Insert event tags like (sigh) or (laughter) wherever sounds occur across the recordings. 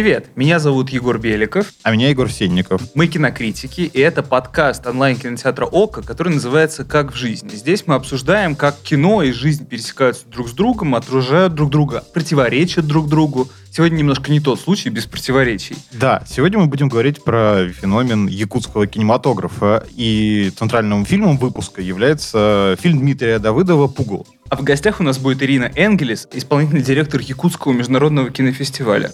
Привет, меня зовут Егор Беликов. А меня Егор Сенников. Мы кинокритики, и это подкаст онлайн-кинотеатра ОКО, который называется «Как в жизни». Здесь мы обсуждаем, как кино и жизнь пересекаются друг с другом, отражают друг друга, противоречат друг другу. Сегодня немножко не тот случай, без противоречий. Да, сегодня мы будем говорить про феномен якутского кинематографа. И центральным фильмом выпуска является фильм Дмитрия Давыдова «Пугало». А в гостях у нас будет Ирина Энгелес, исполнительный директор Якутского международного кинофестиваля.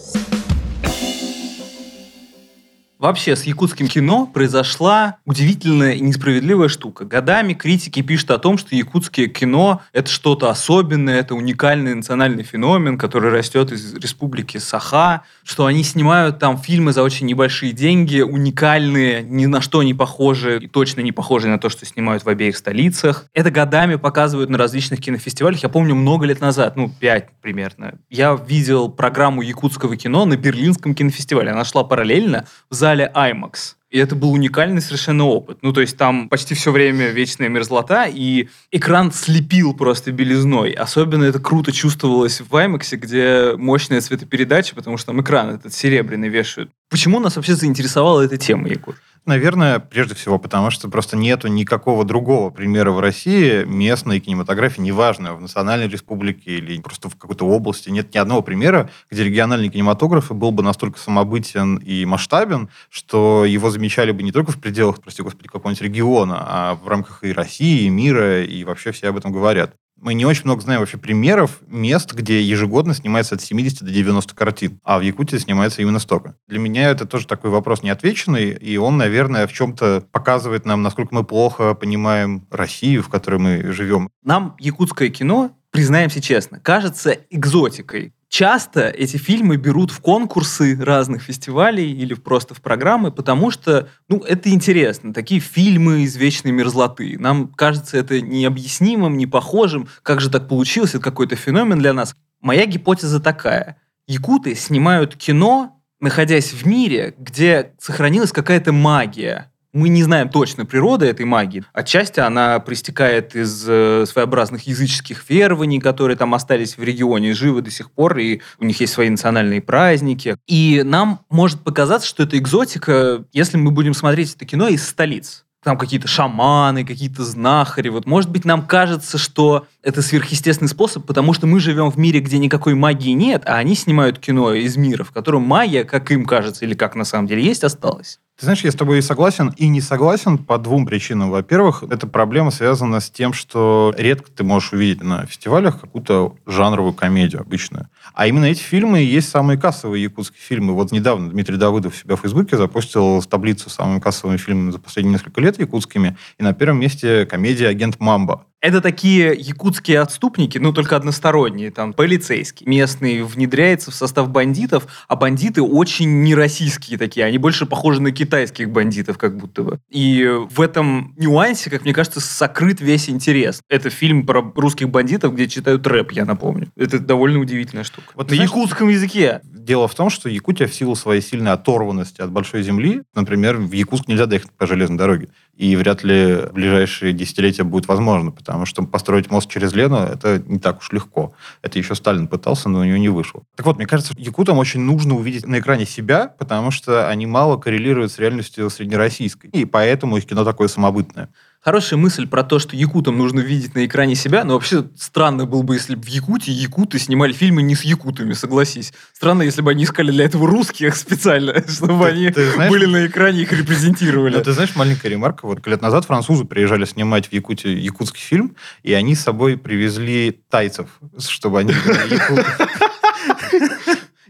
Вообще, с якутским кино произошла удивительная и несправедливая штука. Годами критики пишут о том, что якутское кино — это что-то особенное, это уникальный национальный феномен, который растет из республики Саха, что они снимают там фильмы за очень небольшие деньги, уникальные, ни на что не похожие и точно не похожие на то, что снимают в обеих столицах. Это годами показывают на различных кинофестивалях. Я помню, много лет назад, ну, пять примерно, я видел программу якутского кино на Берлинском кинофестивале. Она шла параллельно в зале IMAX. И это был уникальный совершенно опыт. Ну, то есть там почти все время вечная мерзлота, и экран слепил просто белизной. Особенно это круто чувствовалось в IMAX, где мощная цветопередача, потому что там экран этот серебряный вешают. Почему нас вообще заинтересовала эта тема, Якут? Наверное, прежде всего, потому что просто нету никакого другого примера в России. Местной кинематографии, неважно, в национальной республике или просто в какой-то области, нет ни одного примера, где региональный кинематограф был бы настолько самобытен и масштабен, что его замечали бы не только в пределах, прости господи, какого-нибудь региона, а в рамках и России, и мира, и вообще все об этом говорят мы не очень много знаем вообще примеров мест, где ежегодно снимается от 70 до 90 картин, а в Якутии снимается именно столько. Для меня это тоже такой вопрос неотвеченный, и он, наверное, в чем-то показывает нам, насколько мы плохо понимаем Россию, в которой мы живем. Нам якутское кино признаемся честно, кажется экзотикой часто эти фильмы берут в конкурсы разных фестивалей или просто в программы, потому что, ну, это интересно. Такие фильмы из вечной мерзлоты. Нам кажется это необъяснимым, не похожим. Как же так получилось? Это какой-то феномен для нас. Моя гипотеза такая. Якуты снимают кино, находясь в мире, где сохранилась какая-то магия мы не знаем точно природы этой магии. Отчасти она пристекает из э, своеобразных языческих верований, которые там остались в регионе, живы до сих пор, и у них есть свои национальные праздники. И нам может показаться, что это экзотика, если мы будем смотреть это кино из столиц там какие-то шаманы, какие-то знахари. Вот, может быть, нам кажется, что это сверхъестественный способ, потому что мы живем в мире, где никакой магии нет, а они снимают кино из мира, в котором магия, как им кажется, или как на самом деле есть, осталась. Ты знаешь, я с тобой и согласен, и не согласен по двум причинам. Во-первых, эта проблема связана с тем, что редко ты можешь увидеть на фестивалях какую-то жанровую комедию обычную. А именно эти фильмы есть самые кассовые якутские фильмы. Вот недавно Дмитрий Давыдов себя в Фейсбуке запустил таблицу с самыми кассовыми фильмами за последние несколько лет якутскими. И на первом месте комедия «Агент Мамба». Это такие якутские отступники, ну, только односторонние, там, полицейские. Местный внедряется в состав бандитов, а бандиты очень нероссийские такие, они больше похожи на китайских бандитов, как будто бы. И в этом нюансе, как мне кажется, сокрыт весь интерес. Это фильм про русских бандитов, где читают рэп, я напомню. Это довольно удивительная штука. Вот, на знаешь, якутском языке. Дело в том, что Якутия в силу своей сильной оторванности от большой земли, например, в Якутск нельзя доехать по железной дороге и вряд ли в ближайшие десятилетия будет возможно, потому что построить мост через Лену – это не так уж легко. Это еще Сталин пытался, но у него не вышло. Так вот, мне кажется, якутам очень нужно увидеть на экране себя, потому что они мало коррелируют с реальностью среднероссийской, и поэтому их кино такое самобытное хорошая мысль про то, что якутам нужно видеть на экране себя, но вообще странно было бы, если бы в Якутии якуты снимали фильмы не с якутами, согласись. Странно, если бы они искали для этого русских специально, (laughs) чтобы ты, они ты знаешь, были на экране, их репрезентировали. Ну, ты знаешь, маленькая ремарка. Вот лет назад французы приезжали снимать в Якутию якутский фильм, и они с собой привезли тайцев, чтобы они.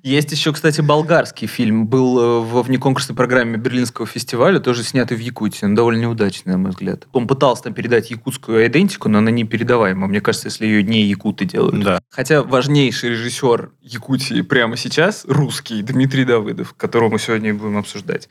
Есть еще, кстати, болгарский фильм. Был э, во внеконкурсной программе Берлинского фестиваля, тоже снятый в Якутии. Он довольно неудачный, на мой взгляд. Он пытался там передать якутскую идентику, но она непередаваема. Мне кажется, если ее не якуты делают. Да. Хотя важнейший режиссер Якутии прямо сейчас русский Дмитрий Давыдов, которого мы сегодня будем обсуждать.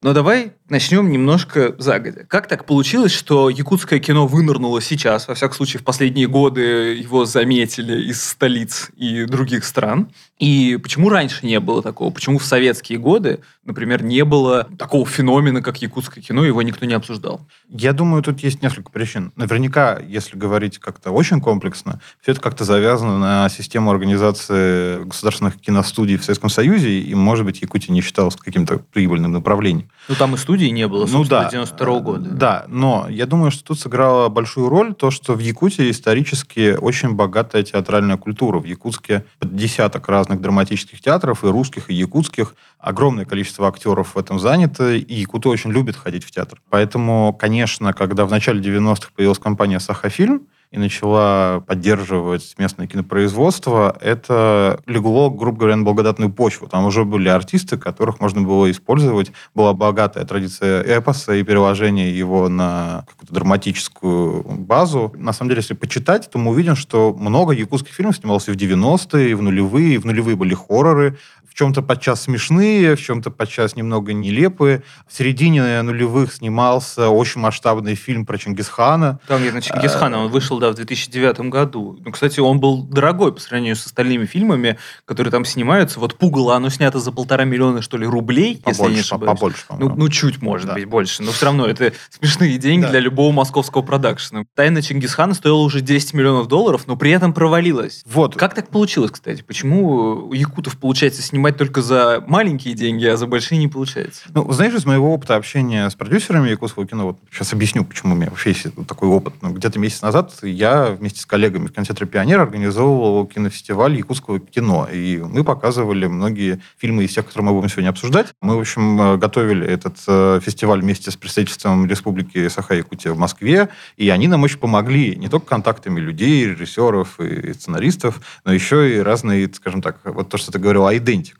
Но давай начнем немножко загодя. Как так получилось, что якутское кино вынырнуло сейчас, во всяком случае в последние годы его заметили из столиц и других стран? И почему раньше не было такого? Почему в советские годы например, не было такого феномена, как якутское кино, его никто не обсуждал? Я думаю, тут есть несколько причин. Наверняка, если говорить как-то очень комплексно, все это как-то завязано на систему организации государственных киностудий в Советском Союзе, и, может быть, Якутия не считалась каким-то прибыльным направлением. Ну, там и студии не было, ну, да, 92 года. Да, но я думаю, что тут сыграло большую роль то, что в Якутии исторически очень богатая театральная культура. В Якутске десяток разных драматических театров, и русских, и якутских. Огромное количество актеров в этом занято, и якуты очень любят ходить в театр. Поэтому, конечно, когда в начале 90-х появилась компания «Сахафильм», и начала поддерживать местное кинопроизводство, это легло, грубо говоря, на благодатную почву. Там уже были артисты, которых можно было использовать. Была богатая традиция эпоса и переложения его на какую-то драматическую базу. На самом деле, если почитать, то мы увидим, что много якутских фильмов снималось и в 90-е, и в нулевые. И в нулевые были хорроры, чем-то подчас смешные, в чем-то подчас немного нелепые. В середине нулевых снимался очень масштабный фильм про Чингисхана. Там где на Чингисхана, он вышел, да, в 2009 году. Ну, кстати, он был дорогой по сравнению с остальными фильмами, которые там снимаются. Вот «Пугало», оно снято за полтора миллиона, что ли, рублей, побольше, если не ошибаюсь. Побольше, ну, ну, чуть, может да. быть, больше. Но все равно это (laughs) смешные деньги да. для любого московского продакшена. «Тайна Чингисхана» стоила уже 10 миллионов долларов, но при этом провалилась. Вот. Как так получилось, кстати? Почему у якутов получается снимать снимать только за маленькие деньги, а за большие не получается. Ну, знаешь, из моего опыта общения с продюсерами якутского кино, вот сейчас объясню, почему у меня вообще есть такой опыт. Ну, где-то месяц назад я вместе с коллегами в кинотеатре «Пионер» организовывал кинофестиваль якутского кино. И мы показывали многие фильмы из тех, которые мы будем сегодня обсуждать. Мы, в общем, готовили этот э, фестиваль вместе с представительством Республики Саха-Якутия в Москве. И они нам очень помогли не только контактами людей, режиссеров и сценаристов, но еще и разные, скажем так, вот то, что ты говорил,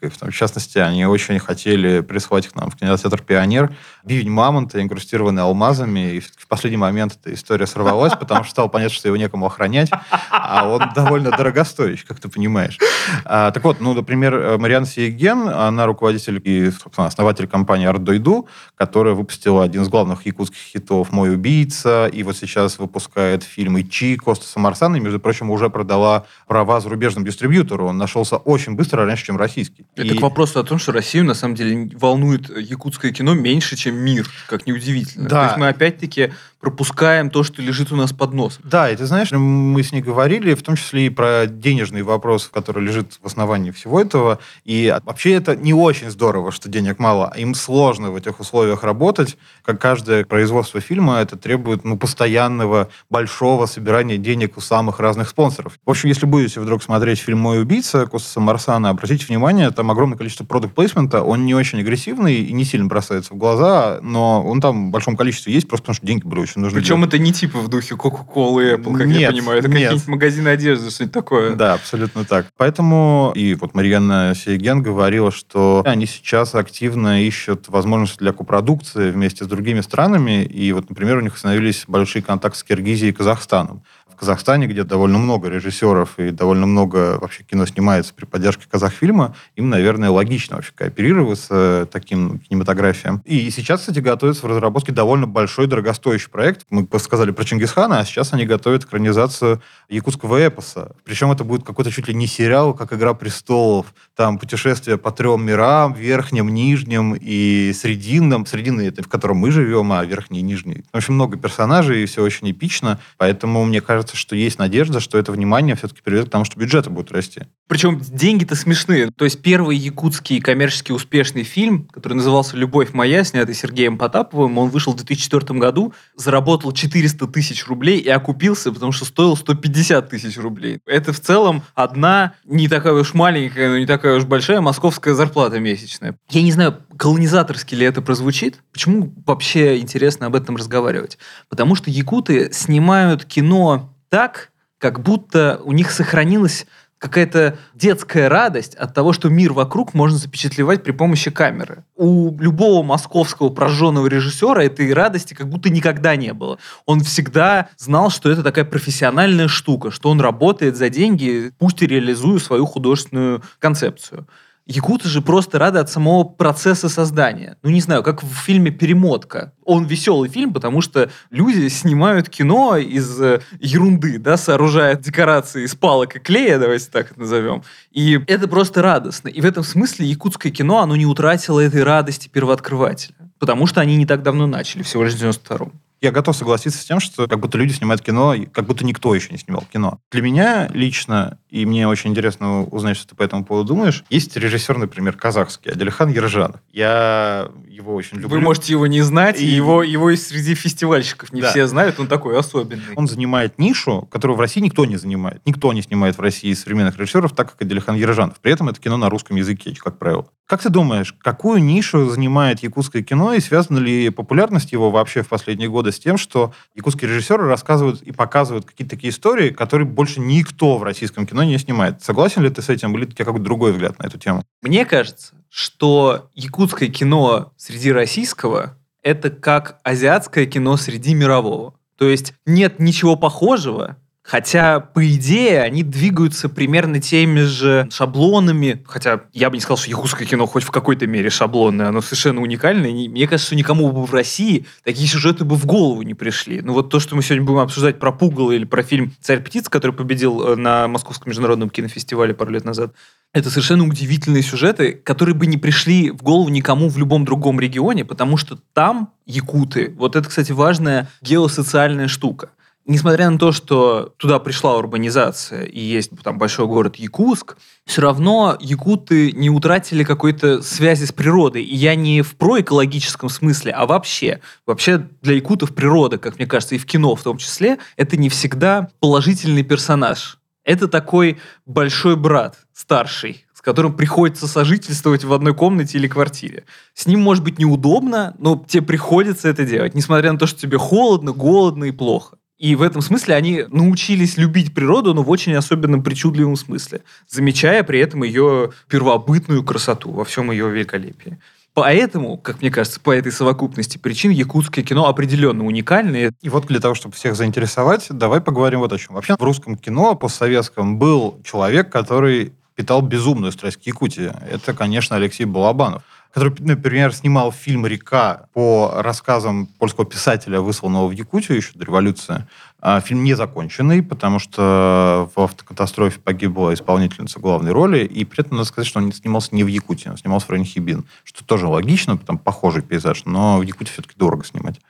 айдентик в частности, они очень хотели прислать к нам в кинотеатр «Пионер» бивень мамонта, инкрустированный алмазами. И в последний момент эта история сорвалась, потому что стало понятно, что его некому охранять, а он довольно дорогостоящий, как ты понимаешь. А, так вот, ну, например, Мариан Сиеген, она руководитель и, собственно, основатель компании «Артдойду», которая выпустила один из главных якутских хитов «Мой убийца», и вот сейчас выпускает фильм «Ичи» Коста Марсана, и, между прочим, уже продала права зарубежному дистрибьютору. Он нашелся очень быстро, раньше, чем российский. Это и... к вопросу о том, что Россию, на самом деле, волнует якутское кино меньше, чем мир, как неудивительно. Да. То есть мы опять-таки пропускаем то, что лежит у нас под носом. Да, и ты знаешь, мы с ней говорили, в том числе и про денежный вопрос, который лежит в основании всего этого. И вообще это не очень здорово, что денег мало. Им сложно в этих условиях работать. Как каждое производство фильма, это требует ну, постоянного большого собирания денег у самых разных спонсоров. В общем, если будете вдруг смотреть фильм «Мой убийца» Костаса Марсана, обратите внимание, там огромное количество продукт плейсмента он не очень агрессивный и не сильно бросается в глаза, но он там в большом количестве есть, просто потому что деньги были очень нужны. Причем для... это не типа в духе и Apple, как нет, я понимаю, это какие-нибудь магазины одежды, что-нибудь такое. Да, абсолютно так. Поэтому и вот Марьяна Сейген говорила, что они сейчас активно ищут возможности для копродукции вместе с другими странами, и вот, например, у них установились большие контакты с Киргизией и Казахстаном. Казахстане, где довольно много режиссеров и довольно много вообще кино снимается при поддержке казахфильма, им, наверное, логично вообще кооперироваться с таким кинематографием. И сейчас, кстати, готовится в разработке довольно большой дорогостоящий проект. Мы сказали про Чингисхана, а сейчас они готовят экранизацию якутского эпоса. Причем это будет какой-то чуть ли не сериал, как «Игра престолов». Там путешествие по трем мирам, верхним, нижним и срединным. Срединный это в котором мы живем, а верхний и нижний. В общем, много персонажей, и все очень эпично. Поэтому, мне кажется, кажется, что есть надежда, что это внимание все-таки приведет к тому, что бюджеты будут расти. Причем деньги-то смешные. То есть первый якутский коммерчески успешный фильм, который назывался «Любовь моя», снятый Сергеем Потаповым, он вышел в 2004 году, заработал 400 тысяч рублей и окупился, потому что стоил 150 тысяч рублей. Это в целом одна не такая уж маленькая, но не такая уж большая московская зарплата месячная. Я не знаю, колонизаторски ли это прозвучит. Почему вообще интересно об этом разговаривать? Потому что якуты снимают кино так, как будто у них сохранилась какая-то детская радость от того, что мир вокруг можно запечатлевать при помощи камеры. У любого московского прожженного режиссера этой радости как будто никогда не было. Он всегда знал, что это такая профессиональная штука, что он работает за деньги, пусть и реализуя свою художественную концепцию. Якуты же просто рады от самого процесса создания. Ну, не знаю, как в фильме «Перемотка». Он веселый фильм, потому что люди снимают кино из э, ерунды, да, сооружают декорации из палок и клея, давайте так это назовем. И это просто радостно. И в этом смысле якутское кино, оно не утратило этой радости первооткрывателя. Потому что они не так давно начали, всего лишь в 92-м. Я готов согласиться с тем, что как будто люди снимают кино, как будто никто еще не снимал кино. Для меня лично, и мне очень интересно узнать, что ты по этому поводу думаешь, есть режиссер, например, казахский, Адельхан Ержанов. Я его очень люблю. Вы можете его не знать, и, его, его и среди фестивальщиков не да. все знают, он такой особенный. Он занимает нишу, которую в России никто не занимает. Никто не снимает в России современных режиссеров так, как Адельхан Ержанов. При этом это кино на русском языке, как правило. Как ты думаешь, какую нишу занимает якутское кино и связана ли популярность его вообще в последние годы с тем, что якутские режиссеры рассказывают и показывают какие-то такие истории, которые больше никто в российском кино не снимает? Согласен ли ты с этим, или у тебя какой-то другой взгляд на эту тему? Мне кажется, что якутское кино среди российского – это как азиатское кино среди мирового. То есть нет ничего похожего, Хотя, по идее, они двигаются примерно теми же шаблонами. Хотя я бы не сказал, что якутское кино хоть в какой-то мере шаблонное. Оно совершенно уникальное. И мне кажется, что никому бы в России такие сюжеты бы в голову не пришли. Ну вот то, что мы сегодня будем обсуждать про Пугало или про фильм «Царь птиц», который победил э, на Московском международном кинофестивале пару лет назад, это совершенно удивительные сюжеты, которые бы не пришли в голову никому в любом другом регионе, потому что там якуты, вот это, кстати, важная геосоциальная штука несмотря на то, что туда пришла урбанизация и есть там большой город Якутск, все равно якуты не утратили какой-то связи с природой. И я не в проэкологическом смысле, а вообще. Вообще для якутов природа, как мне кажется, и в кино в том числе, это не всегда положительный персонаж. Это такой большой брат, старший, с которым приходится сожительствовать в одной комнате или квартире. С ним может быть неудобно, но тебе приходится это делать, несмотря на то, что тебе холодно, голодно и плохо. И в этом смысле они научились любить природу, но в очень особенном причудливом смысле, замечая при этом ее первобытную красоту во всем ее великолепии. Поэтому, как мне кажется, по этой совокупности причин якутское кино определенно уникальное. И вот для того, чтобы всех заинтересовать, давай поговорим вот о чем. Вообще в русском кино постсоветском был человек, который питал безумную страсть к Якутии. Это, конечно, Алексей Балабанов который, например, снимал фильм «Река» по рассказам польского писателя, высланного в Якутию еще до революции. А, фильм не законченный, потому что в автокатастрофе погибла исполнительница главной роли, и при этом надо сказать, что он снимался не в Якутии, он снимался в районе Хибин, что тоже логично, там похожий пейзаж, но в Якутии все-таки дорого снимать.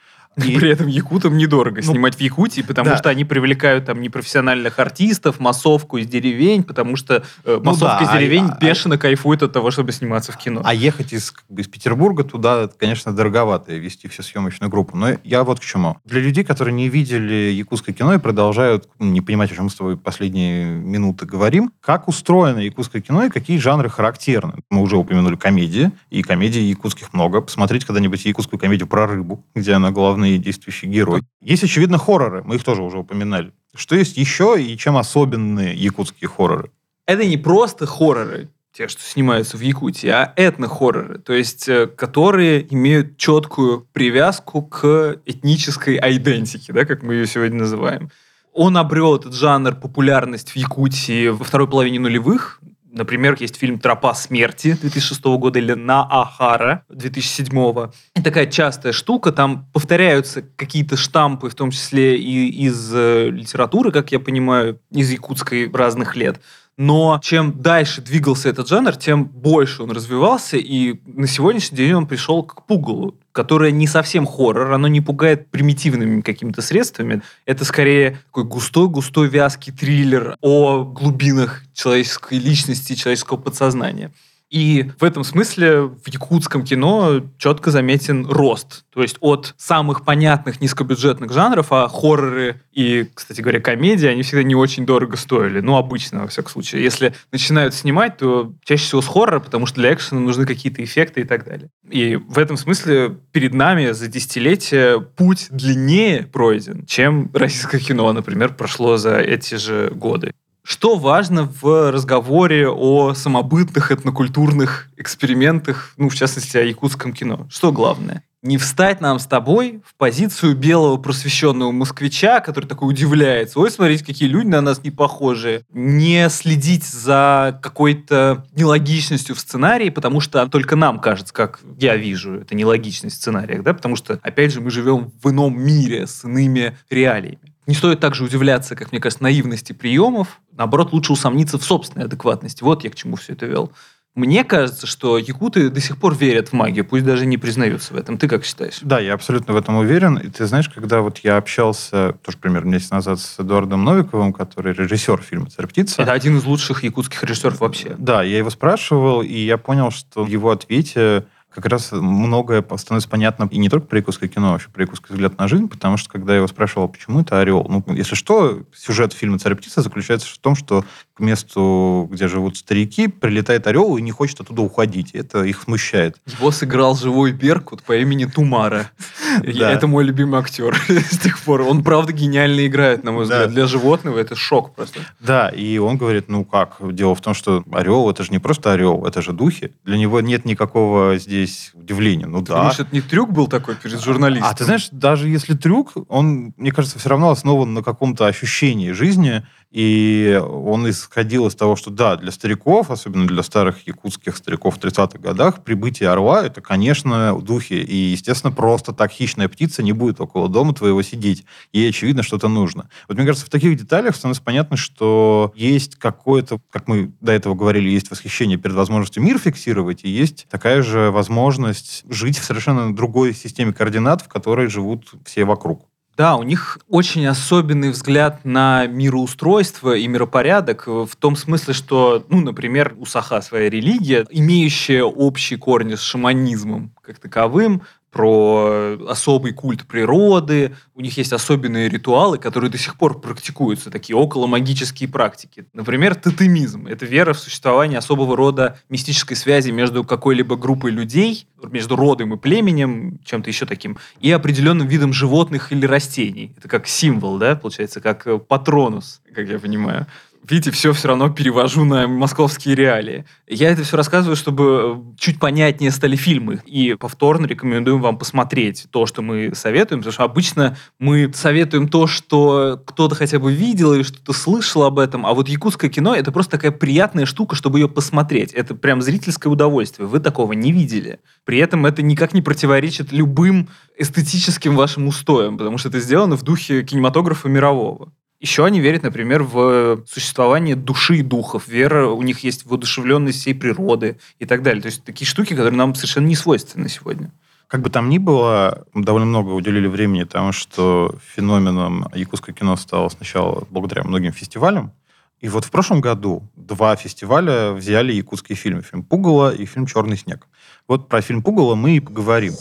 И... (laughs) При этом якутам недорого ну, снимать в Якутии, потому да. что они привлекают там непрофессиональных артистов, массовку из деревень, потому что э, ну массовка ну, да, из деревень а, бешено а, кайфует от того, чтобы сниматься в кино. А ехать из, как бы, из Петербурга туда, конечно, дороговато вести всю съемочную группу. Но я вот к чему. Для людей, которые не видели якутское кино и продолжают не понимать, о чем мы с тобой последние минуты говорим, как устроено якутское кино и какие жанры характерны. Мы уже упомянули комедии, и комедий якутских много. Посмотреть когда-нибудь якутскую комедию про рыбу, где она главный главный действующий герой. Есть, очевидно, хорроры. Мы их тоже уже упоминали. Что есть еще и чем особенные якутские хорроры? Это не просто хорроры, те, что снимаются в Якутии, а этно-хорроры, то есть э, которые имеют четкую привязку к этнической айдентике, да, как мы ее сегодня называем. Он обрел этот жанр популярность в Якутии во второй половине нулевых, Например, есть фильм «Тропа смерти» 2006 года или «На Ахара» 2007. И такая частая штука, там повторяются какие-то штампы, в том числе и из э, литературы, как я понимаю, из якутской разных лет. Но чем дальше двигался этот жанр, тем больше он развивался, и на сегодняшний день он пришел к пугалу, которое не совсем хоррор, оно не пугает примитивными какими-то средствами. Это скорее такой густой-густой вязкий триллер о глубинах человеческой личности, человеческого подсознания. И в этом смысле в якутском кино четко заметен рост. То есть от самых понятных низкобюджетных жанров, а хорроры и, кстати говоря, комедии, они всегда не очень дорого стоили. Ну, обычно, во всяком случае. Если начинают снимать, то чаще всего с хоррора, потому что для экшена нужны какие-то эффекты и так далее. И в этом смысле перед нами за десятилетия путь длиннее пройден, чем российское кино, например, прошло за эти же годы. Что важно в разговоре о самобытных этнокультурных экспериментах, ну, в частности, о якутском кино? Что главное? не встать нам с тобой в позицию белого просвещенного москвича, который такой удивляется. Ой, смотрите, какие люди на нас не похожие. Не следить за какой-то нелогичностью в сценарии, потому что только нам кажется, как я вижу, это нелогичность в сценариях, да, потому что, опять же, мы живем в ином мире с иными реалиями. Не стоит также удивляться, как мне кажется, наивности приемов. Наоборот, лучше усомниться в собственной адекватности. Вот я к чему все это вел. Мне кажется, что якуты до сих пор верят в магию, пусть даже не признаются в этом. Ты как считаешь? Да, я абсолютно в этом уверен. И ты знаешь, когда вот я общался, тоже примерно месяц назад с Эдуардом Новиковым, который режиссер фильма «Царь птица». Это один из лучших якутских режиссеров вообще. Да, я его спрашивал, и я понял, что в его ответе как раз многое становится понятно и не только про якутское кино, а вообще про якутский взгляд на жизнь, потому что когда я его спрашивал, почему это орел, ну, если что, сюжет фильма «Царь птица» заключается в том, что к месту, где живут старики, прилетает орел и не хочет оттуда уходить. Это их смущает. Его сыграл живой Беркут по имени Тумара. (laughs) Это мой любимый актер (laughs) с тех пор. Он, правда, гениально играет, на мой взгляд. Для животного это шок просто. Да, и он говорит, ну как, дело в том, что орел, это же не просто орел, это же духи. Для него нет никакого здесь удивления. Ну да. Потому что это не трюк был такой перед журналистом. А ты знаешь, даже если трюк, он, мне кажется, все равно основан на каком-то ощущении жизни, и он исходил из того, что да, для стариков, особенно для старых якутских стариков в 30-х годах, прибытие орла – это, конечно, духи. И, естественно, просто так хищная птица не будет около дома твоего сидеть. Ей, очевидно, что-то нужно. Вот мне кажется, в таких деталях становится понятно, что есть какое-то, как мы до этого говорили, есть восхищение перед возможностью мир фиксировать, и есть такая же возможность жить в совершенно другой системе координат, в которой живут все вокруг. Да, у них очень особенный взгляд на мироустройство и миропорядок в том смысле, что, ну, например, у Саха своя религия, имеющая общие корни с шаманизмом как таковым, про особый культ природы, у них есть особенные ритуалы, которые до сих пор практикуются, такие около магические практики. Например, тотемизм. Это вера в существование особого рода мистической связи между какой-либо группой людей, между родом и племенем, чем-то еще таким, и определенным видом животных или растений. Это как символ, да, получается, как патронус, как я понимаю видите, все все равно перевожу на московские реалии. Я это все рассказываю, чтобы чуть понятнее стали фильмы. И повторно рекомендуем вам посмотреть то, что мы советуем, потому что обычно мы советуем то, что кто-то хотя бы видел или что-то слышал об этом, а вот якутское кино — это просто такая приятная штука, чтобы ее посмотреть. Это прям зрительское удовольствие. Вы такого не видели. При этом это никак не противоречит любым эстетическим вашим устоям, потому что это сделано в духе кинематографа мирового. Еще они верят, например, в существование души и духов. Вера у них есть воодушевленность всей природы и так далее. То есть такие штуки, которые нам совершенно не свойственны сегодня. Как бы там ни было, довольно много уделили времени тому, что феноменом якутское кино стало сначала благодаря многим фестивалям. И вот в прошлом году два фестиваля взяли якутские фильмы. Фильм «Пугало» и фильм «Черный снег». Вот про фильм «Пугало» мы и поговорим.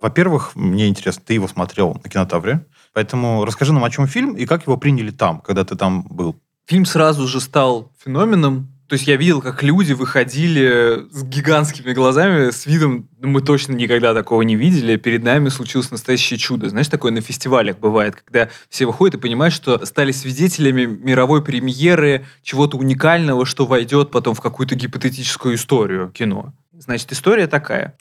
Во-первых, мне интересно, ты его смотрел на кинотавре. Поэтому расскажи нам, о чем фильм и как его приняли там, когда ты там был. Фильм сразу же стал феноменом. То есть я видел, как люди выходили с гигантскими глазами, с видом, ну, мы точно никогда такого не видели, перед нами случилось настоящее чудо. Знаешь, такое на фестивалях бывает, когда все выходят и понимают, что стали свидетелями мировой премьеры чего-то уникального, что войдет потом в какую-то гипотетическую историю кино. Значит, история такая.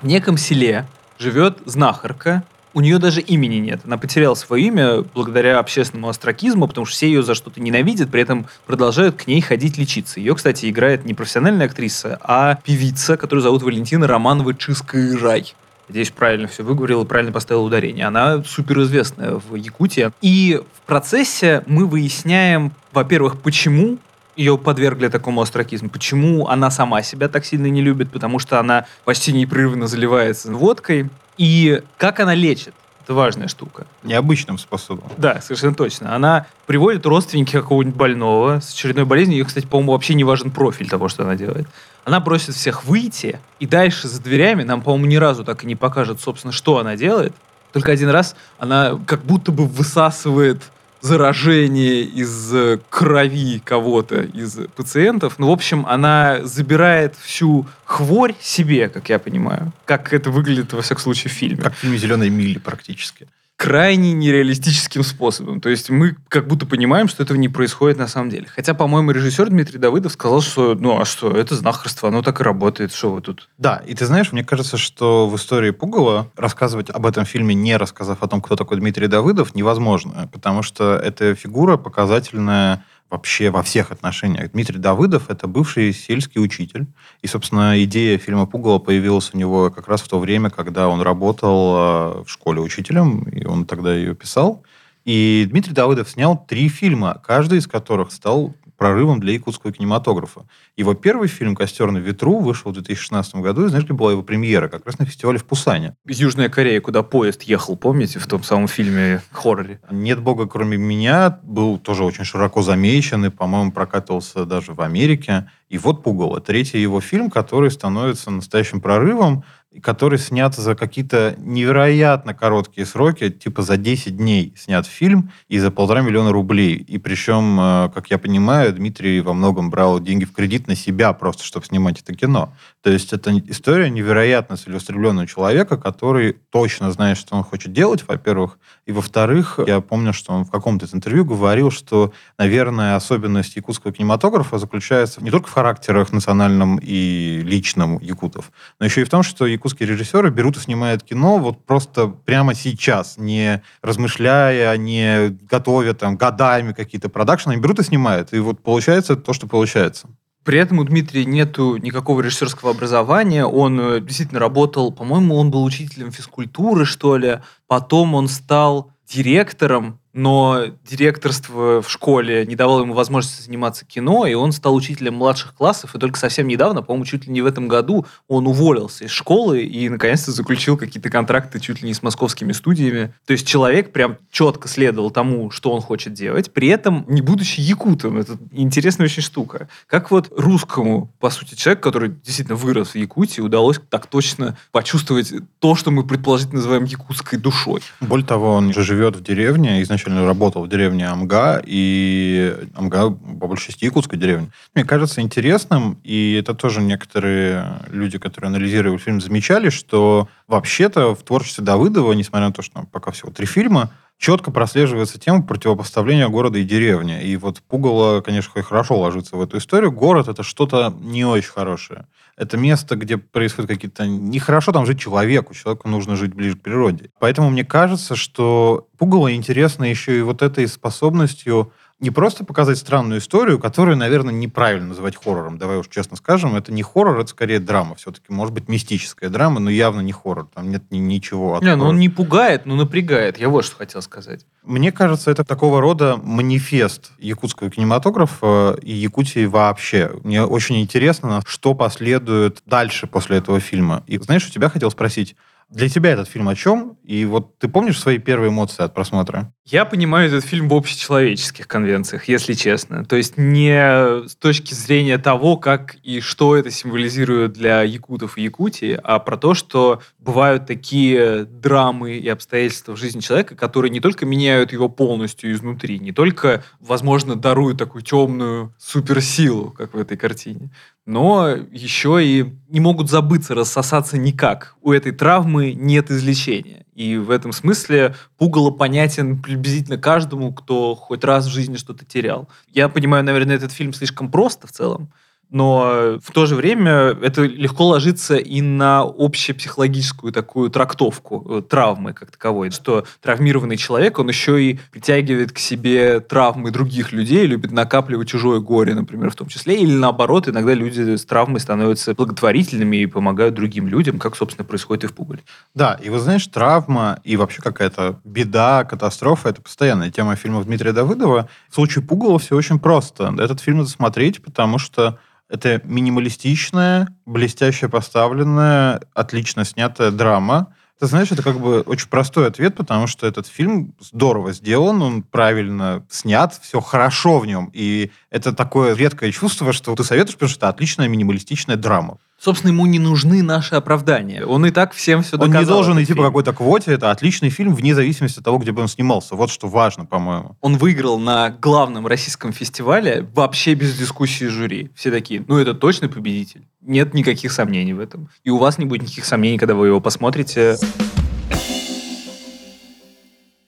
В неком селе живет знахарка, у нее даже имени нет. Она потеряла свое имя благодаря общественному астракизму, потому что все ее за что-то ненавидят, при этом продолжают к ней ходить лечиться. Ее, кстати, играет не профессиональная актриса, а певица, которую зовут Валентина Романова Чиская-Рай. Надеюсь, правильно все выговорила, правильно поставила ударение. Она суперизвестная в Якутии. И в процессе мы выясняем, во-первых, почему ее подвергли такому астракизму. Почему она сама себя так сильно не любит? Потому что она почти непрерывно заливается водкой. И как она лечит? Это важная штука. Необычным способом. Да, совершенно точно. Она приводит родственники какого-нибудь больного с очередной болезнью. Ее, кстати, по-моему, вообще не важен профиль того, что она делает. Она просит всех выйти, и дальше за дверями нам, по-моему, ни разу так и не покажет, собственно, что она делает. Только один раз она как будто бы высасывает заражение из э, крови кого-то из пациентов. Ну, в общем, она забирает всю хворь себе, как я понимаю. Как это выглядит, во всяком случае, в фильме. Как в фильме «Зеленой мили» практически. Крайне нереалистическим способом. То есть мы как будто понимаем, что этого не происходит на самом деле. Хотя, по-моему, режиссер Дмитрий Давыдов сказал, что ну а что, это знахарство, оно так и работает, что вы тут. Да, и ты знаешь, мне кажется, что в истории Пугала рассказывать об этом фильме, не рассказав о том, кто такой Дмитрий Давыдов, невозможно, потому что эта фигура показательная вообще во всех отношениях. Дмитрий Давыдов – это бывший сельский учитель. И, собственно, идея фильма «Пугало» появилась у него как раз в то время, когда он работал э, в школе учителем, и он тогда ее писал. И Дмитрий Давыдов снял три фильма, каждый из которых стал прорывом для якутского кинематографа. Его первый фильм «Костер на ветру» вышел в 2016 году, и знаешь, где была его премьера? Как раз на фестивале в Пусане. Южная Корея, куда поезд ехал, помните, в том самом фильме хорроре? «Нет бога, кроме меня» был тоже очень широко замечен, и, по-моему, прокатывался даже в Америке. И вот «Пугало» — третий его фильм, который становится настоящим прорывом, который снят за какие-то невероятно короткие сроки, типа за 10 дней снят фильм и за полтора миллиона рублей. И причем, э, как я понимаю, Дмитрий во многом брал деньги в кредит на себя просто, чтобы снимать это кино. То есть это история невероятно целеустремленного человека, который точно знает, что он хочет делать, во-первых. И во-вторых, я помню, что он в каком-то интервью говорил, что, наверное, особенность якутского кинематографа заключается не только в характерах национальном и личном якутов, но еще и в том, что якутские режиссеры берут и снимают кино вот просто прямо сейчас, не размышляя, не готовя там годами какие-то продакшены, они берут и снимают. И вот получается то, что получается. При этом у Дмитрия нету никакого режиссерского образования. Он э, действительно работал, по-моему, он был учителем физкультуры, что ли. Потом он стал директором но директорство в школе не давало ему возможности заниматься кино, и он стал учителем младших классов, и только совсем недавно, по-моему, чуть ли не в этом году, он уволился из школы и, наконец-то, заключил какие-то контракты чуть ли не с московскими студиями. То есть человек прям четко следовал тому, что он хочет делать, при этом не будучи якутом. Это интересная очень штука. Как вот русскому, по сути, человеку, который действительно вырос в Якутии, удалось так точно почувствовать то, что мы предположительно называем якутской душой. Более того, он же живет в деревне, и, значит, изначально работал в деревне Амга, и Амга, по большей части, якутская деревня. Мне кажется интересным, и это тоже некоторые люди, которые анализировали фильм, замечали, что вообще-то в творчестве Давыдова, несмотря на то, что пока всего три фильма, четко прослеживается тема противопоставления города и деревни. И вот Пугало, конечно, хорошо ложится в эту историю. Город — это что-то не очень хорошее. Это место, где происходят какие-то... Нехорошо там жить человеку. Человеку нужно жить ближе к природе. Поэтому мне кажется, что Пугало интересно еще и вот этой способностью не просто показать странную историю, которую, наверное, неправильно называть хоррором. Давай уж честно скажем, это не хоррор, это скорее драма. Все-таки, может быть, мистическая драма, но явно не хоррор. Там нет ни, ничего. Не, ну он не пугает, но напрягает. Я вот что хотел сказать. Мне кажется, это такого рода манифест якутского кинематографа и Якутии вообще. Мне очень интересно, что последует дальше после этого фильма. И знаешь, у тебя хотел спросить, для тебя этот фильм о чем? И вот ты помнишь свои первые эмоции от просмотра? Я понимаю этот фильм в общечеловеческих конвенциях, если честно. То есть не с точки зрения того, как и что это символизирует для якутов и Якутии, а про то, что бывают такие драмы и обстоятельства в жизни человека, которые не только меняют его полностью изнутри, не только, возможно, даруют такую темную суперсилу, как в этой картине, но еще и не могут забыться, рассосаться никак. У этой травмы нет излечения. И в этом смысле пугало понятен приблизительно каждому, кто хоть раз в жизни что-то терял. Я понимаю, наверное, этот фильм слишком просто в целом, но в то же время это легко ложится и на общепсихологическую такую трактовку э, травмы как таковой, что травмированный человек, он еще и притягивает к себе травмы других людей, любит накапливать чужое горе, например, в том числе, или наоборот, иногда люди с травмой становятся благотворительными и помогают другим людям, как, собственно, происходит и в Пугале. Да, и вы знаешь, травма и вообще какая-то беда, катастрофа, это постоянная тема фильмов Дмитрия Давыдова. В случае Пугала все очень просто. Этот фильм надо смотреть, потому что это минималистичная, блестяще поставленная, отлично снятая драма. Ты знаешь, это как бы очень простой ответ, потому что этот фильм здорово сделан, он правильно снят, все хорошо в нем. И это такое редкое чувство, что ты советуешь, потому что это отличная минималистичная драма. Собственно, ему не нужны наши оправдания. Он и так всем все доказал. Он не должен идти по какой-то квоте. Это отличный фильм вне зависимости от того, где бы он снимался. Вот что важно, по-моему. Он выиграл на главном российском фестивале вообще без дискуссии жюри. Все такие, ну это точно победитель. Нет никаких сомнений в этом. И у вас не будет никаких сомнений, когда вы его посмотрите.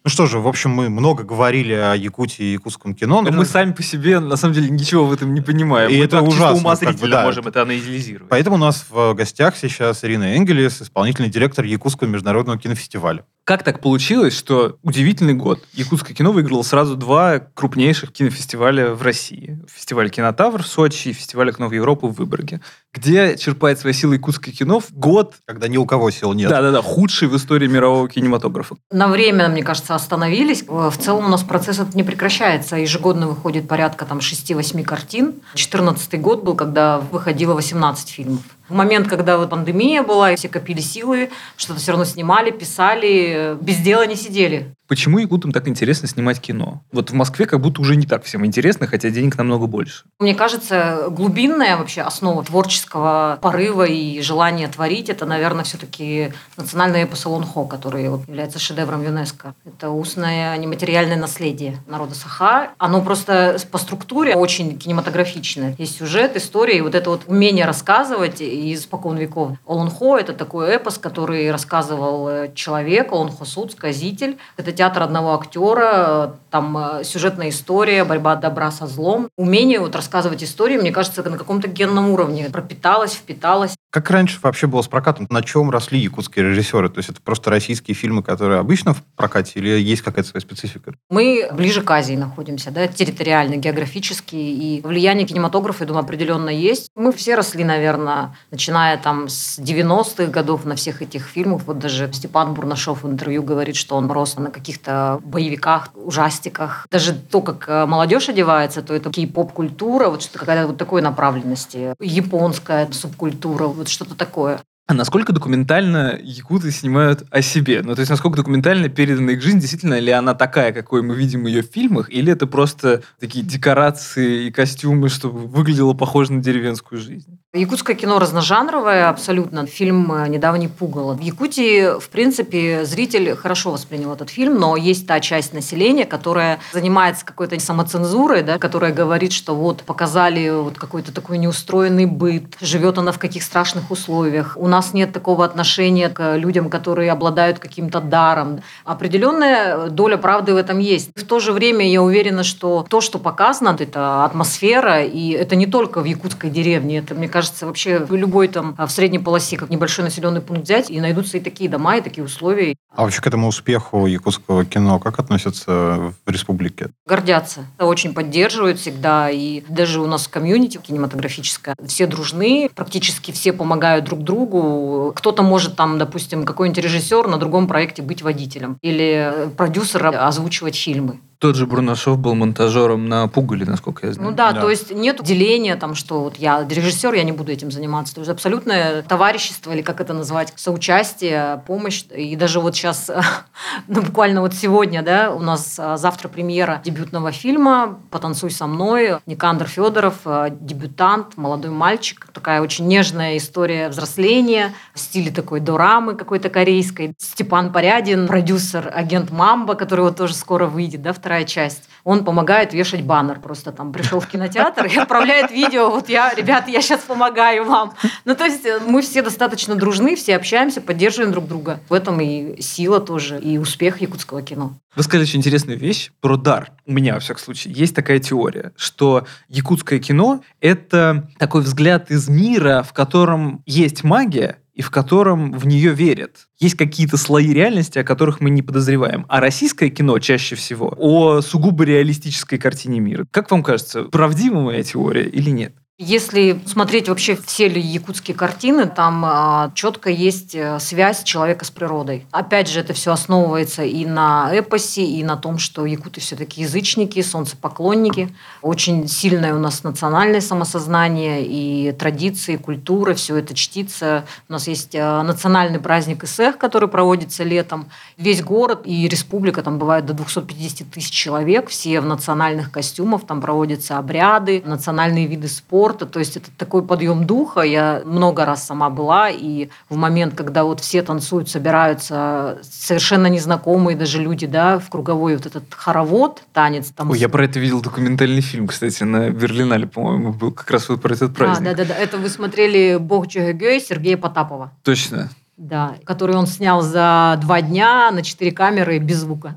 Ну что же, в общем, мы много говорили о Якутии и якутском кино. Но мы сами по себе, на самом деле, ничего в этом не понимаем. И мы это ужасно, ума как бы, да, можем это- это анализировать. Поэтому у нас в гостях сейчас Ирина Энгелес, исполнительный директор Якутского международного кинофестиваля. Как так получилось, что удивительный год. Якутское кино выиграло сразу два крупнейших кинофестиваля в России. Фестиваль «Кинотавр» в Сочи и фестиваль «Окно в Европу» в Выборге. Где черпает свои силы якутское кино в год, Когда ни у кого сил нет. да-да-да, худший в истории мирового кинематографа. На время, мне кажется, остановились. В целом у нас процесс этот не прекращается. Ежегодно выходит порядка там 6-8 картин. 2014 год был, когда выходило 18 фильмов. В момент, когда вот пандемия была, и все копили силы, что-то все равно снимали, писали, без дела не сидели. Почему якутам так интересно снимать кино? Вот в Москве как будто уже не так всем интересно, хотя денег намного больше. Мне кажется, глубинная вообще основа творческого порыва и желания творить, это, наверное, все-таки национальный эпос Олонхо, который вот является шедевром ЮНЕСКо. Это устное нематериальное наследие народа Саха. Оно просто по структуре очень кинематографичное. Есть сюжет, история, и вот это вот умение рассказывать из спокон веков. Олонхо – это такой эпос, который рассказывал э, человек, Олонхо Суд, сказитель. Это театр одного актера, там э, сюжетная история, борьба добра со злом. Умение вот рассказывать истории, мне кажется, на каком-то генном уровне пропиталось, впиталось. Как раньше вообще было с прокатом? На чем росли якутские режиссеры? То есть это просто российские фильмы, которые обычно в прокате, или есть какая-то своя специфика? Мы ближе к Азии находимся, да, территориально, географически, и влияние кинематографа, я думаю, определенно есть. Мы все росли, наверное, начиная там с 90-х годов на всех этих фильмах. Вот даже Степан Бурнашов в интервью говорит, что он рос на каких-то боевиках, ужастиках. Даже то, как э, молодежь одевается, то это кей-поп-культура, вот что-то какая-то вот такой направленности. Японская субкультура, вот что-то такое. А насколько документально якуты снимают о себе? Ну, то есть, насколько документально передана их жизнь? Действительно ли она такая, какой мы видим ее в фильмах? Или это просто такие декорации и костюмы, чтобы выглядело похоже на деревенскую жизнь? Якутское кино разножанровое абсолютно. Фильм э, недавний «Пугало». В Якутии, в принципе, зритель хорошо воспринял этот фильм, но есть та часть населения, которая занимается какой-то самоцензурой, да, которая говорит, что вот показали вот какой-то такой неустроенный быт, живет она в каких страшных условиях. У нас нет такого отношения к людям, которые обладают каким-то даром. Определенная доля правды в этом есть. В то же время я уверена, что то, что показано, это атмосфера, и это не только в якутской деревне, это, мне кажется, вообще в любой там в средней полосе, как небольшой населенный пункт взять, и найдутся и такие дома, и такие условия. А вообще к этому успеху якутского кино как относятся в республике? Гордятся, очень поддерживают всегда, и даже у нас в комьюнити кинематографическое все дружны, практически все помогают друг другу. Кто-то может там, допустим, какой-нибудь режиссер на другом проекте быть водителем или продюсер озвучивать фильмы. Тот же Бурнашов был монтажером на «Пугале», насколько я знаю. Ну да, Да. то есть нет деления, там, что вот я режиссер, я не буду этим заниматься. То есть абсолютное товарищество, или как это назвать, соучастие, помощь. И даже вот сейчас, (laughs) ну буквально вот сегодня, да, у нас а, завтра премьера дебютного фильма «Потанцуй со мной». Никандр Федоров, а, дебютант, молодой мальчик. Такая очень нежная история взросления в стиле такой дорамы какой-то корейской. Степан Порядин, продюсер, агент Мамба, который вот тоже скоро выйдет, да, вторая часть. Он помогает вешать баннер. Просто там пришел в кинотеатр и отправляет видео. Вот я, ребята, я сейчас помогаю вам. Ну, то есть э, мы все достаточно дружны, все общаемся, поддерживаем друг друга. В этом и сила тоже, и успех якутского кино. Вы сказали очень интересную вещь про дар. У меня, во всяком случае, есть такая теория, что якутское кино — это такой взгляд из мира, в котором есть магия, и в котором в нее верят. Есть какие-то слои реальности, о которых мы не подозреваем. А российское кино чаще всего о сугубо реалистической картине мира. Как вам кажется, правдива моя теория или нет? Если смотреть вообще все ли якутские картины, там а, четко есть э, связь человека с природой. Опять же, это все основывается и на эпосе, и на том, что якуты все-таки язычники, солнцепоклонники. Очень сильное у нас национальное самосознание и традиции, культура, все это чтится. У нас есть э, национальный праздник Исех, который проводится летом. Весь город и республика, там бывает до 250 тысяч человек, все в национальных костюмах, там проводятся обряды, национальные виды спорта. То есть это такой подъем духа. Я много раз сама была, и в момент, когда вот все танцуют, собираются совершенно незнакомые даже люди, да, в круговой вот этот хоровод, танец. Там Ой, я про это видел документальный фильм, кстати, на Берлинале, по-моему, был как раз вот про этот А, праздник. да, да, да. Это вы смотрели Бог Джогегей Сергея Потапова. Точно. Да, который он снял за два дня на четыре камеры без звука.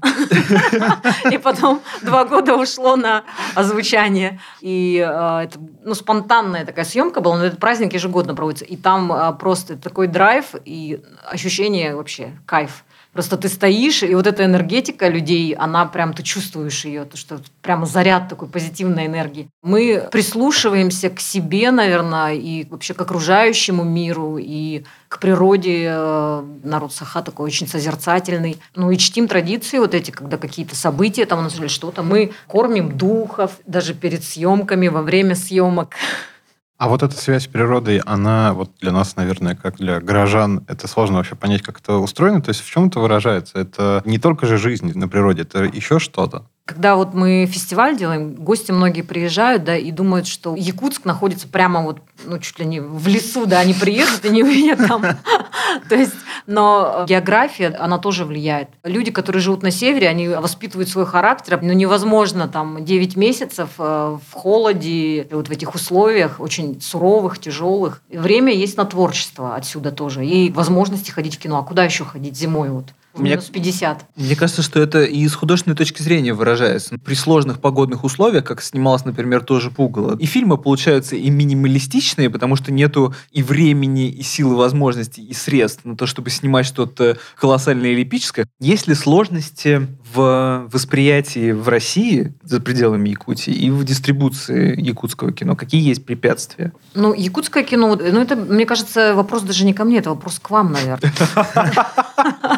(laughs) И потом два года ушло на озвучание. И э, это ну, спонтанная такая съемка была, но этот праздник ежегодно проводится. И там э, просто такой драйв и ощущение вообще кайф. Просто ты стоишь, и вот эта энергетика людей, она прям, ты чувствуешь ее, то, что прямо заряд такой позитивной энергии. Мы прислушиваемся к себе, наверное, и вообще к окружающему миру, и к природе. Народ Саха такой очень созерцательный. Ну и чтим традиции вот эти, когда какие-то события там у нас или что-то. Мы кормим духов даже перед съемками, во время съемок. А вот эта связь с природой, она вот для нас, наверное, как для горожан, это сложно вообще понять, как это устроено. То есть в чем это выражается? Это не только же жизнь на природе, это еще что-то. Когда вот мы фестиваль делаем, гости многие приезжают, да, и думают, что Якутск находится прямо вот, ну, чуть ли не в лесу, да, они приедут и не увидят там. (laughs) То есть, но география, она тоже влияет. Люди, которые живут на севере, они воспитывают свой характер, но невозможно там 9 месяцев э, в холоде, вот в этих условиях, очень суровых, тяжелых. Время есть на творчество отсюда тоже, и возможности ходить в кино. А куда еще ходить зимой вот? Минус 50. Мне кажется, что это и с художественной точки зрения выражается. При сложных погодных условиях, как снималось, например, тоже Пугало, и фильмы получаются и минималистичные, потому что нету и времени, и силы возможностей, и средств на то, чтобы снимать что-то колоссальное или эпическое. Есть ли сложности в восприятии в России, за пределами Якутии, и в дистрибуции якутского кино? Какие есть препятствия? Ну, якутское кино, ну, это, мне кажется, вопрос даже не ко мне, это вопрос к вам, наверное. (laughs)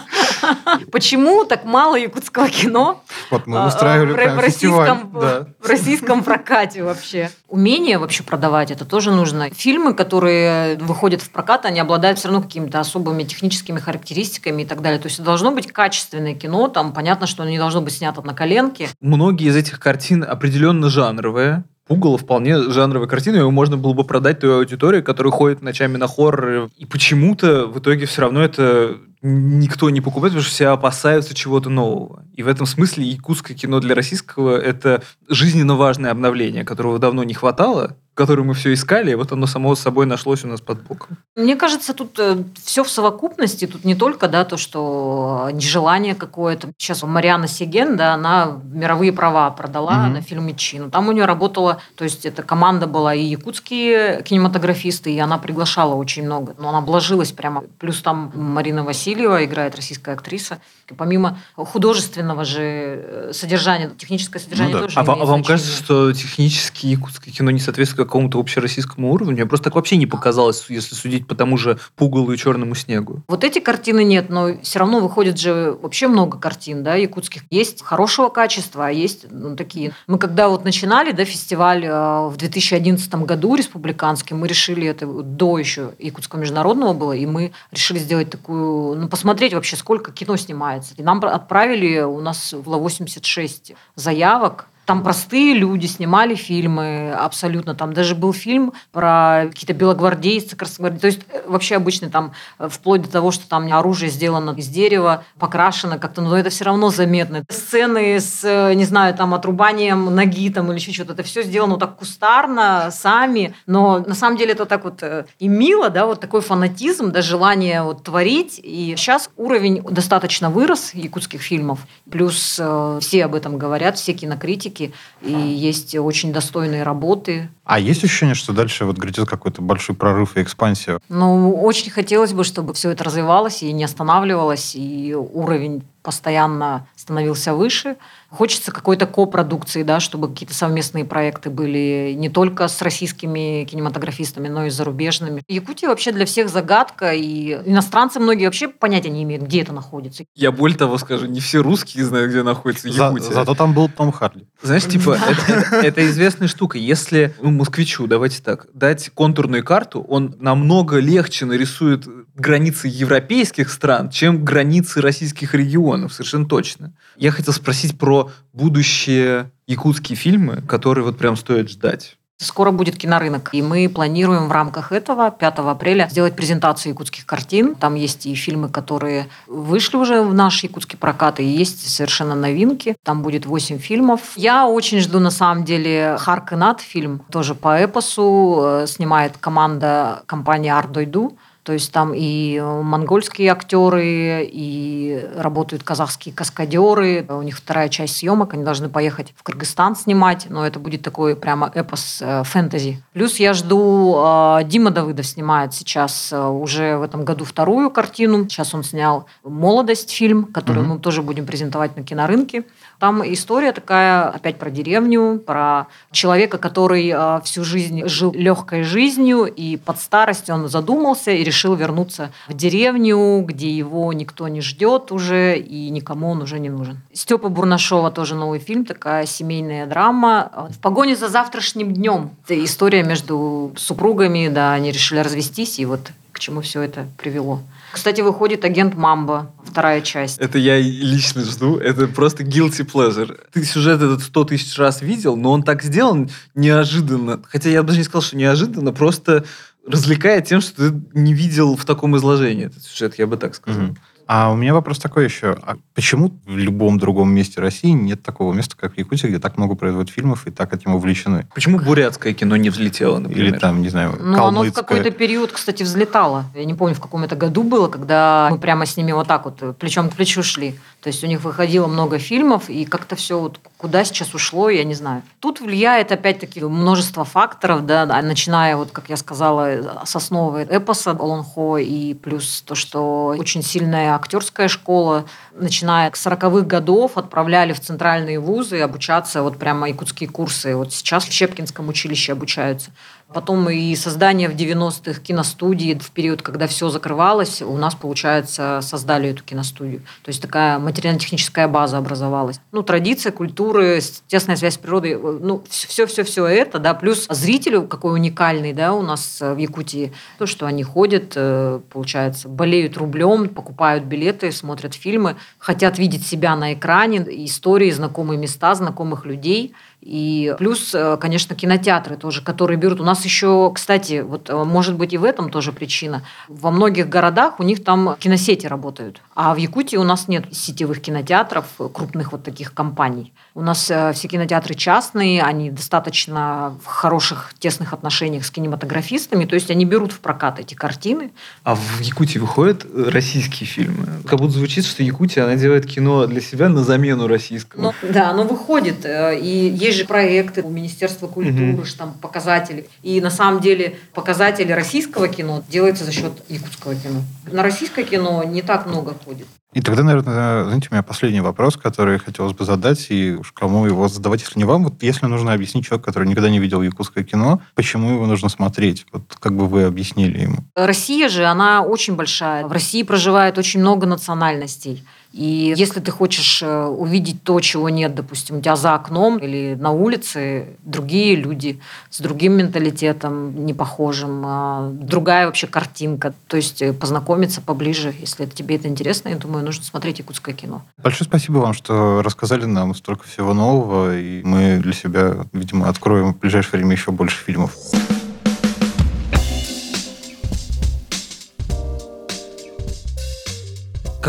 (laughs) Почему так мало якутского кино вот мы устраивали а, в, российском, да. (laughs) в российском прокате вообще? Умение вообще продавать, это тоже нужно. Фильмы, которые выходят в прокат, они обладают все равно какими-то особыми техническими характеристиками и так далее. То есть должно быть качественное кино, там понятно, что оно не должно быть снято на коленке. Многие из этих картин определенно жанровые, Пугало вполне жанровая картина, его можно было бы продать той аудитории, которая ходит ночами на хорроры. И почему-то в итоге все равно это никто не покупает, потому что все опасаются чего-то нового. И в этом смысле якутское кино для российского – это жизненно важное обновление, которого давно не хватало, которое мы все искали, и вот оно само собой нашлось у нас под боком. Мне кажется, тут э, все в совокупности. Тут не только да, то, что нежелание какое-то. Сейчас Мариана Сиген, да, она мировые права продала mm-hmm. на фильме Чин. Там у нее работала, то есть эта команда была и якутские кинематографисты, и она приглашала очень много. Но она обложилась прямо. Плюс там Марина Васильева играет российская актриса. Помимо художественного же э, содержания, техническое содержание ну, да. тоже А, а вам кажется, что технически якутское кино не соответствует какому-то общероссийскому уровню. Мне просто так вообще не показалось, если судить по тому же Пугалу и Черному снегу. Вот эти картины нет, но все равно выходит же вообще много картин, да, якутских. Есть хорошего качества, а есть ну, такие. Мы когда вот начинали, да, фестиваль э, в 2011 году республиканский, мы решили это до еще Якутского международного было, и мы решили сделать такую, ну, посмотреть вообще, сколько кино снимается. И нам отправили, у нас было 86 заявок, там простые люди снимали фильмы абсолютно. Там даже был фильм про какие-то белогвардейцы, красногвардейцы. То есть э, вообще обычно там э, вплоть до того, что там оружие сделано из дерева, покрашено как-то, но это все равно заметно. Сцены с, э, не знаю, там отрубанием ноги там или еще что-то. Это все сделано вот так кустарно, сами. Но на самом деле это так вот и мило, да, вот такой фанатизм, да, желание вот творить. И сейчас уровень достаточно вырос якутских фильмов. Плюс э, все об этом говорят, все кинокритики практики, и есть очень достойные работы. А есть ощущение, что дальше вот грядет какой-то большой прорыв и экспансия? Ну, очень хотелось бы, чтобы все это развивалось и не останавливалось, и уровень постоянно становился выше. Хочется какой-то копродукции, да, чтобы какие-то совместные проекты были не только с российскими кинематографистами, но и зарубежными. Якутия вообще для всех загадка, и иностранцы многие вообще понятия не имеют, где это находится. Я более того скажу, не все русские знают, где находится Якутия. За, зато там был Том Харли. Знаешь, типа, это, это известная штука. Если ну, москвичу, давайте так, дать контурную карту, он намного легче нарисует границы европейских стран, чем границы российских регионов, совершенно точно. Я хотел спросить про будущие якутские фильмы, которые вот прям стоит ждать. Скоро будет кинорынок, и мы планируем в рамках этого 5 апреля сделать презентацию якутских картин. Там есть и фильмы, которые вышли уже в наш якутский прокат, и есть совершенно новинки. Там будет 8 фильмов. Я очень жду, на самом деле, Харк и Над фильм, тоже по эпосу. Э, снимает команда компании Ардойду. То есть там и монгольские актеры, и работают казахские каскадеры. У них вторая часть съемок, они должны поехать в Кыргызстан снимать, но это будет такой прямо эпос э, фэнтези. Плюс я жду, э, Дима Давыдов снимает сейчас э, уже в этом году вторую картину. Сейчас он снял «Молодость» фильм, который угу. мы тоже будем презентовать на кинорынке. Там история такая опять про деревню, про человека, который э, всю жизнь жил легкой жизнью, и под старость он задумался и решил вернуться в деревню, где его никто не ждет уже, и никому он уже не нужен. Степа Бурнашова тоже новый фильм, такая семейная драма. В погоне за завтрашним днем. Это история между супругами, да, они решили развестись, и вот к чему все это привело. Кстати, выходит агент Мамба, вторая часть. Это я лично жду. Это просто guilty pleasure. Ты сюжет этот сто тысяч раз видел, но он так сделан неожиданно. Хотя я даже не сказал, что неожиданно, просто развлекает тем, что ты не видел в таком изложении этот сюжет, я бы так сказал. Mm-hmm. А у меня вопрос такой еще. А почему в любом другом месте России нет такого места, как в Якутии, где так много производят фильмов и так этим увлечены? Почему бурятское кино не взлетело, например? Или там, не знаю, Ну, оно в какой-то период, кстати, взлетало. Я не помню, в каком это году было, когда мы прямо с ними вот так вот плечом к плечу шли. То есть у них выходило много фильмов, и как-то все вот куда сейчас ушло, я не знаю. Тут влияет, опять-таки, множество факторов, да, начиная, вот, как я сказала, с основы эпоса Олонхо, и плюс то, что очень сильная актерская школа, начиная с 40-х годов, отправляли в центральные вузы обучаться, вот прямо якутские курсы. Вот сейчас в Щепкинском училище обучаются. Потом и создание в 90-х киностудии в период, когда все закрывалось, у нас, получается, создали эту киностудию. То есть такая материально-техническая база образовалась. Ну, традиция, культуры, тесная связь с природой, ну, все-все-все это, да, плюс зрителю какой уникальный, да, у нас в Якутии, то, что они ходят, э, получается, болеют рублем, покупают билеты, смотрят фильмы, хотят видеть себя на экране, истории, знакомые места, знакомых людей – и плюс, э, конечно, кинотеатры тоже, которые берут. У нас еще, кстати, вот э, может быть и в этом тоже причина. Во многих городах у них там киносети работают. А в Якутии у нас нет сетевых кинотеатров, крупных вот таких компаний. У нас э, все кинотеатры частные, они достаточно в хороших, тесных отношениях с кинематографистами, то есть они берут в прокат эти картины. А в Якутии выходят российские фильмы? Как будто звучит, что Якутия, она делает кино для себя на замену российского. Ну, да, оно выходит. И есть же проекты у Министерства культуры, угу. там показатели. И на самом деле показатели российского кино делаются за счет якутского кино. На российское кино не так много ходит. И тогда, наверное, знаете, у меня последний вопрос, который хотелось бы задать, и уж кому его задавать, если не вам. Вот если нужно объяснить человеку, который никогда не видел якутское кино, почему его нужно смотреть? Вот как бы вы объяснили ему? Россия же, она очень большая. В России проживает очень много национальностей. И если ты хочешь э, увидеть то, чего нет, допустим, у тебя за окном или на улице, другие люди с другим менталитетом, не похожим, а другая вообще картинка. То есть э, познакомиться поближе, если тебе это интересно, я думаю, нужно смотреть якутское кино. Большое спасибо вам, что рассказали нам столько всего нового, и мы для себя, видимо, откроем в ближайшее время еще больше фильмов.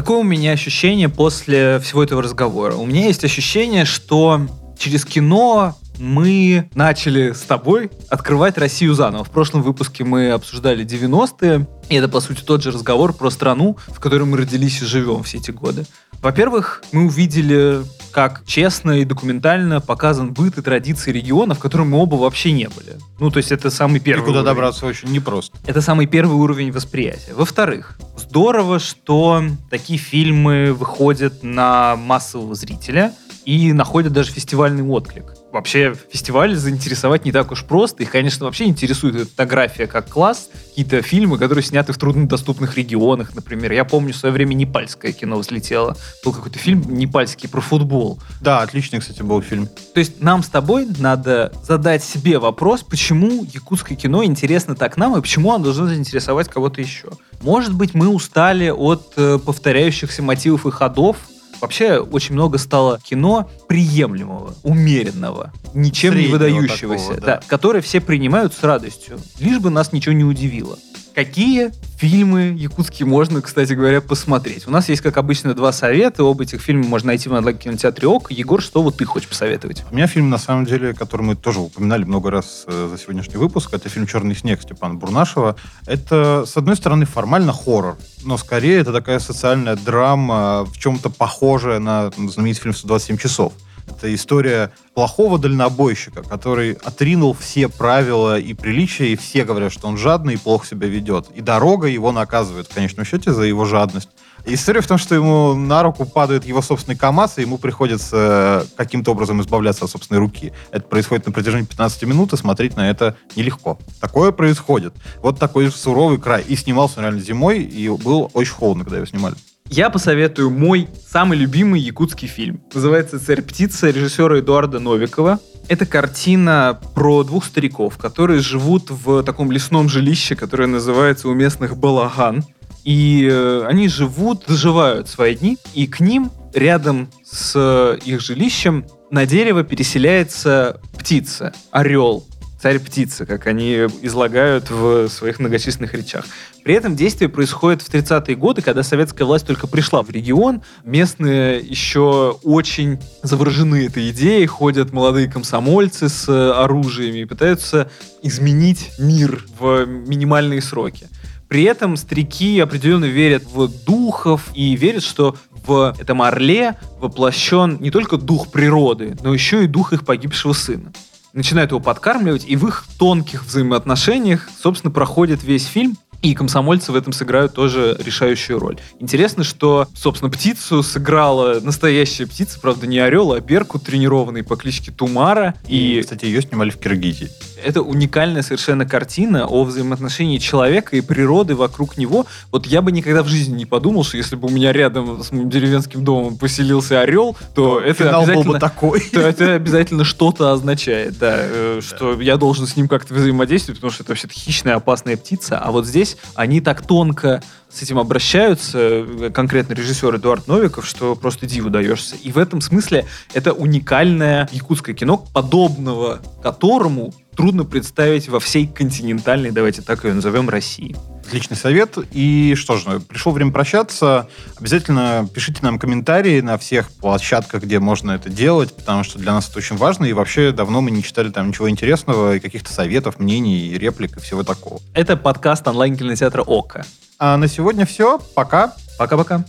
Какое у меня ощущение после всего этого разговора? У меня есть ощущение, что через кино мы начали с тобой открывать Россию заново. В прошлом выпуске мы обсуждали 90-е, и это, по сути, тот же разговор про страну, в которой мы родились и живем все эти годы. Во-первых, мы увидели, как честно и документально показан быт и традиции региона, в котором мы оба вообще не были. Ну, то есть это самый первый И куда уровень. добраться очень непросто. Это самый первый уровень восприятия. Во-вторых, здорово, что такие фильмы выходят на массового зрителя и находят даже фестивальный отклик вообще фестиваль заинтересовать не так уж просто. Их, конечно, вообще интересует фотография как класс. Какие-то фильмы, которые сняты в труднодоступных регионах, например. Я помню, в свое время непальское кино взлетело. Был какой-то фильм непальский про футбол. Да, отличный, кстати, был фильм. То есть нам с тобой надо задать себе вопрос, почему якутское кино интересно так нам, и почему оно должно заинтересовать кого-то еще. Может быть, мы устали от э, повторяющихся мотивов и ходов, Вообще очень много стало кино приемлемого, умеренного, ничем Среднего не выдающегося, такого, да. Да, которое все принимают с радостью, лишь бы нас ничего не удивило. Какие фильмы якутские можно, кстати говоря, посмотреть? У нас есть, как обычно, два совета. Оба этих фильма можно найти в онлайн-кинотеатре ОК. Егор, что вот ты хочешь посоветовать? У меня фильм, на самом деле, который мы тоже упоминали много раз э, за сегодняшний выпуск, это фильм «Черный снег» Степана Бурнашева. Это, с одной стороны, формально хоррор, но скорее это такая социальная драма, в чем-то похожая на знаменитый фильм «127 часов». Это история плохого дальнобойщика, который отринул все правила и приличия, и все говорят, что он жадный и плохо себя ведет. И дорога его наказывает в конечном счете за его жадность. История в том, что ему на руку падает его собственный КАМАЗ, и ему приходится каким-то образом избавляться от собственной руки. Это происходит на протяжении 15 минут, и смотреть на это нелегко. Такое происходит. Вот такой суровый край. И снимался он реально зимой, и был очень холодно, когда его снимали. Я посоветую мой самый любимый якутский фильм. Называется «Царь птица» режиссера Эдуарда Новикова. Это картина про двух стариков, которые живут в таком лесном жилище, которое называется у местных Балаган. И э, они живут, доживают свои дни, и к ним рядом с их жилищем на дерево переселяется птица, орел, царь птица, как они излагают в своих многочисленных речах. При этом действие происходит в 30-е годы, когда советская власть только пришла в регион. Местные еще очень заворожены этой идеей, ходят молодые комсомольцы с оружиями и пытаются изменить мир в минимальные сроки. При этом старики определенно верят в духов и верят, что в этом орле воплощен не только дух природы, но еще и дух их погибшего сына начинают его подкармливать, и в их тонких взаимоотношениях, собственно, проходит весь фильм. И комсомольцы в этом сыграют тоже решающую роль. Интересно, что, собственно, птицу сыграла настоящая птица, правда, не орел, а беркут, тренированный по кличке Тумара. И, и кстати, ее снимали в Киргизии. Это уникальная совершенно картина о взаимоотношении человека и природы вокруг него. Вот я бы никогда в жизни не подумал, что если бы у меня рядом с моим деревенским домом поселился орел, то, то это обязательно... бы такой. (laughs) То это обязательно что-то означает, да, э, что я должен с ним как-то взаимодействовать, потому что это вообще-то хищная, опасная птица. А вот здесь они так тонко с этим обращаются, э, конкретно режиссер Эдуард Новиков, что просто диву даешься. И в этом смысле это уникальное якутское кино, подобного которому трудно представить во всей континентальной, давайте так ее назовем, России. Отличный совет. И что же, пришло время прощаться. Обязательно пишите нам комментарии на всех площадках, где можно это делать, потому что для нас это очень важно. И вообще давно мы не читали там ничего интересного, и каких-то советов, мнений, реплик и всего такого. Это подкаст онлайн-кинотеатра ОКО. А на сегодня все. Пока. Пока-пока.